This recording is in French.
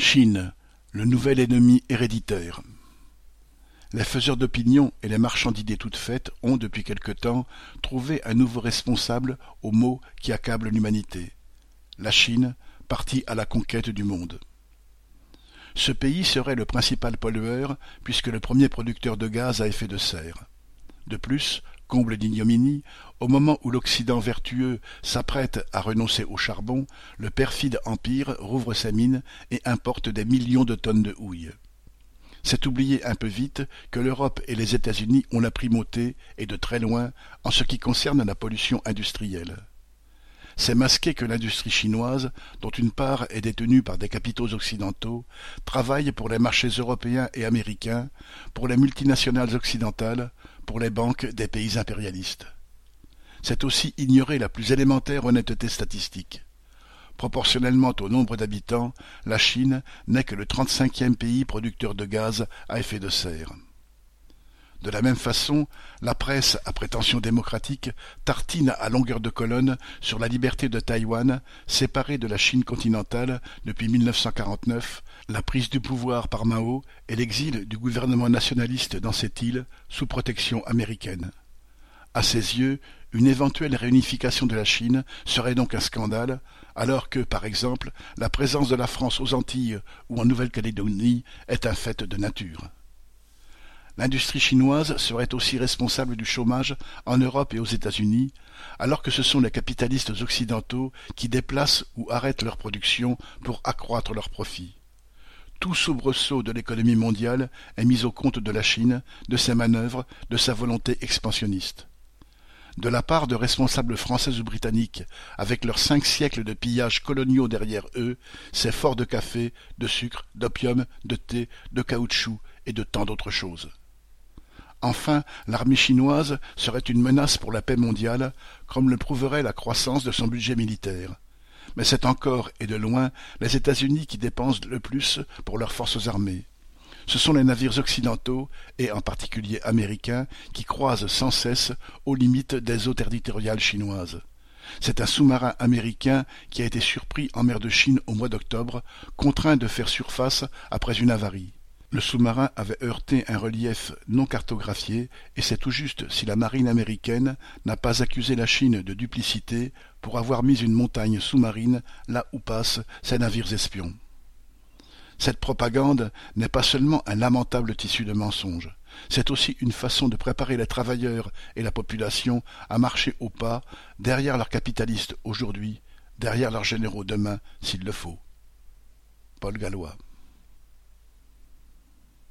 Chine, le nouvel ennemi héréditaire. Les faiseurs d'opinion et les marchands d'idées toutes faites ont, depuis quelque temps, trouvé un nouveau responsable aux maux qui accablent l'humanité. La Chine, partie à la conquête du monde. Ce pays serait le principal pollueur puisque le premier producteur de gaz à effet de serre. De plus, Comble d'ignominie, au moment où l'Occident vertueux s'apprête à renoncer au charbon, le perfide empire rouvre sa mine et importe des millions de tonnes de houille. C'est oublier un peu vite que l'Europe et les États-Unis ont la primauté, et de très loin, en ce qui concerne la pollution industrielle. C'est masquer que l'industrie chinoise, dont une part est détenue par des capitaux occidentaux, travaille pour les marchés européens et américains, pour les multinationales occidentales, pour les banques des pays impérialistes. C'est aussi ignorer la plus élémentaire honnêteté statistique. Proportionnellement au nombre d'habitants, la Chine n'est que le trente-cinquième pays producteur de gaz à effet de serre. De la même façon, la presse à prétention démocratique tartine à longueur de colonne sur la liberté de Taïwan, séparée de la Chine continentale depuis 1949, la prise du pouvoir par Mao et l'exil du gouvernement nationaliste dans cette île sous protection américaine. À ses yeux, une éventuelle réunification de la Chine serait donc un scandale, alors que, par exemple, la présence de la France aux Antilles ou en Nouvelle-Calédonie est un fait de nature. L'industrie chinoise serait aussi responsable du chômage en Europe et aux États-Unis, alors que ce sont les capitalistes occidentaux qui déplacent ou arrêtent leur production pour accroître leurs profits. Tout soubresaut de l'économie mondiale est mis au compte de la Chine, de ses manœuvres, de sa volonté expansionniste. De la part de responsables français ou britanniques, avec leurs cinq siècles de pillages coloniaux derrière eux, c'est fort de café, de sucre, d'opium, de thé, de caoutchouc et de tant d'autres choses. Enfin, l'armée chinoise serait une menace pour la paix mondiale, comme le prouverait la croissance de son budget militaire mais c'est encore et de loin les États-Unis qui dépensent le plus pour leurs forces armées. Ce sont les navires occidentaux, et en particulier américains, qui croisent sans cesse aux limites des eaux territoriales chinoises. C'est un sous-marin américain qui a été surpris en mer de Chine au mois d'octobre, contraint de faire surface après une avarie. Le sous-marin avait heurté un relief non cartographié, et c'est tout juste si la marine américaine n'a pas accusé la Chine de duplicité pour avoir mis une montagne sous-marine là où passent ses navires espions. Cette propagande n'est pas seulement un lamentable tissu de mensonges, c'est aussi une façon de préparer les travailleurs et la population à marcher au pas derrière leurs capitalistes aujourd'hui, derrière leurs généraux demain, s'il le faut. Paul Gallois